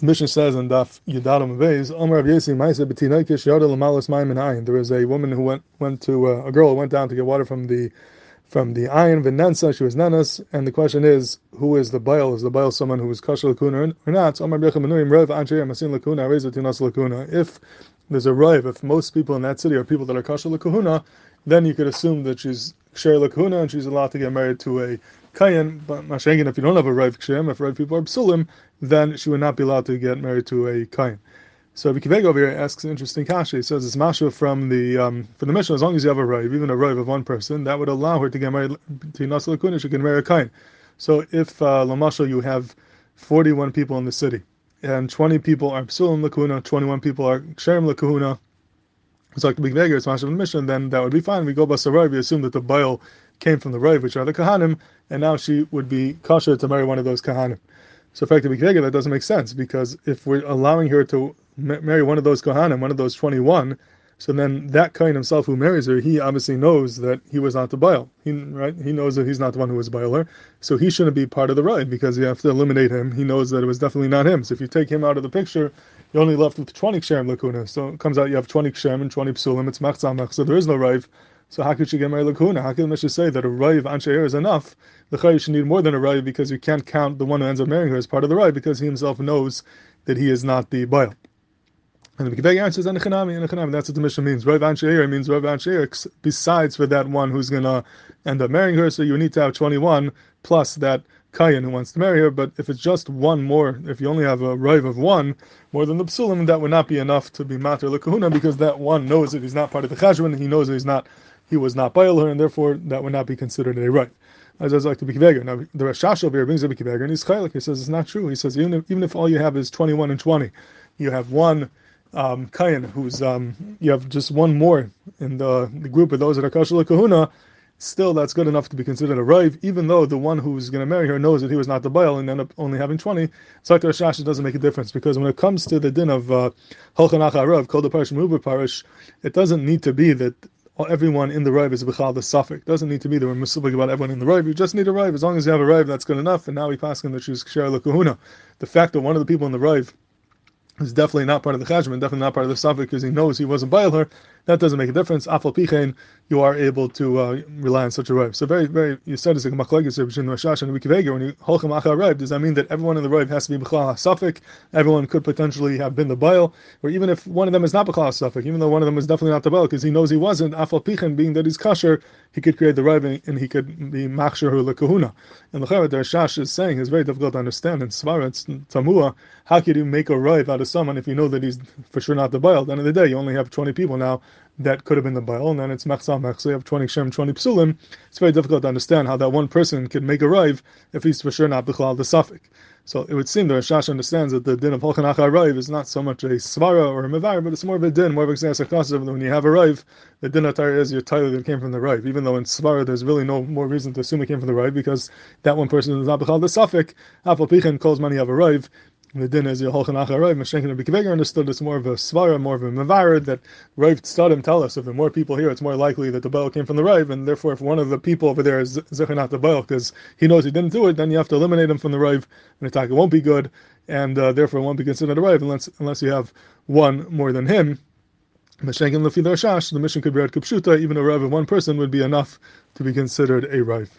The Mishnah says in Daf Yadalam Beis, Omer Rav Yosi Ma'aseh B'tinaikish Yoda L'malos Mayim Ayin. There was a woman who went went to uh, a girl who went down to get water from the from the Ayin V'nensa. She was nanas, and the question is, who is the Baal? Is the Baal someone who is kosher lakuna or not? Omer B'yechem Menuim Rav Anshei Masin Lakuna Areza Tinas Lakuna. If there's a rive, if most people in that city are people that are kosher lakuna, then you could assume that she's kosher lakuna and she's allowed to get married to a kayan. But Mashenkin, if you don't have a rive kshem, if rive people are psulim, then she would not be allowed to get married to a kain. So Vikiveg over here asks an interesting kasha. He says it's masha from the um, from the mission. As long as you have a rive, even a rive of one person, that would allow her to get married to Nasal Lakuna. She can marry a kain. So if uh, Lamashal you have 41 people in the city, and 20 people are psulim lakuna, 21 people are ksherim lakuna. It's like the big beggar, it's masha from the mission. Then that would be fine. We go by sarai. We assume that the bail came from the rive, which are the kahanim, and now she would be kosher to marry one of those kahanim. So effectively, that doesn't make sense because if we're allowing her to marry one of those kohanim, one of those twenty-one, so then that Kohen himself who marries her, he obviously knows that he was not the bail. He right, he knows that he's not the one who was bailer, so he shouldn't be part of the ride because you have to eliminate him. He knows that it was definitely not him. So if you take him out of the picture, you're only left with twenty kshem lakuna. So it comes out you have twenty kshem and twenty psulim. It's machzamach. So there is no rive. So how could she get married lakuna? How can the Mishnah say that a rive ansheir is enough? The chayyim should need more than a rive because you can't count the one who ends up marrying her as part of the rive because he himself knows that he is not the bail. And the Mikveh answers Anachanami, Anachanami. That's what the Mishnah means. Rav Ansheir means Rav Ansheir besides for that one who's gonna end up marrying her. So you need to have twenty one plus that Kayan who wants to marry her, but if it's just one more, if you only have a rive of one, more than the psulim, that would not be enough to be mater lekahuna because that one knows that he's not part of the chashvan, he knows that he's not he was not by her, and therefore that would not be considered a right. As I like to be. Now the Rashash over here brings up kiveger, and he's chaylik. He says it's not true. He says even if, even if all you have is twenty one and twenty, you have one um, kayan who's um, you have just one more in the, the group of those that are kashal kahuna. Still, that's good enough to be considered a rive, even though the one who's going to marry her knows that he was not the bail and end up only having 20. So, like Rashash, it doesn't make a difference because when it comes to the din of Holchanach uh, called the parish Mubar parish, it doesn't need to be that everyone in the rive is b'chal the suffix. Doesn't need to be that we're misubik about everyone in the rive. You just need a rive. As long as you have a rive, that's good enough. And now we pass him that she's ksher kahuna. The fact that one of the people in the rive is definitely not part of the cheshbon, definitely not part of the suffix because he knows he wasn't bail her. That doesn't make a difference. Afal pichein, you are able to uh, rely on such a rive. So very, very, you said it's like a machlekes between Rashash and Wikivega. When you holchem acha rive, does that mean that everyone in the rive has to be b'chal suffix? Everyone could potentially have been the bail, or even if one of them is not b'chal suffix, even though one of them is definitely not the bail because he knows he wasn't. Afal pichein, being that he's kasher, he could create the rive and he could be machshir hu lekahuna. And the Rashash is saying is very difficult to understand. In Svara, Tamua. How could you make a rive out of someone if you know that he's for sure not the bail? At the end of the day, you only have twenty people now that could have been the Baal, and then it's Mechzah Mech, so you have 20 Shem, 20 Psulim. It's very difficult to understand how that one person could make a Rive if he's for sure not Bichlal the Suffolk. So it would seem that Rashash understands that the din of Holchanach Rive is not so much a Svara or a Mevar, but it's more of a din, more of a Xenas when you have a Rive, the din Atar is your title that came from the Rive. Even though in Svara there's really no more reason to assume it came from the Rive because that one person is not Bichlal the Suffolk. Apple calls money of a Rive, the din is Yeholchan Acharayv. Mashenkin Bikivega understood it's more of a svara, more of a mavarad that Rav Tzadim tell us if there are more people here, it's more likely that the bell came from the Rav, and therefore if one of the people over there is Zechanat the bell because he knows he didn't do it, then you have to eliminate him from the Rav, and the it won't be good, and uh, therefore won't be considered a Rav unless unless you have one more than him. Mashenkin Lefi Shash, the mission could be at Kupshuta, even a Rav of one person would be enough to be considered a Rav.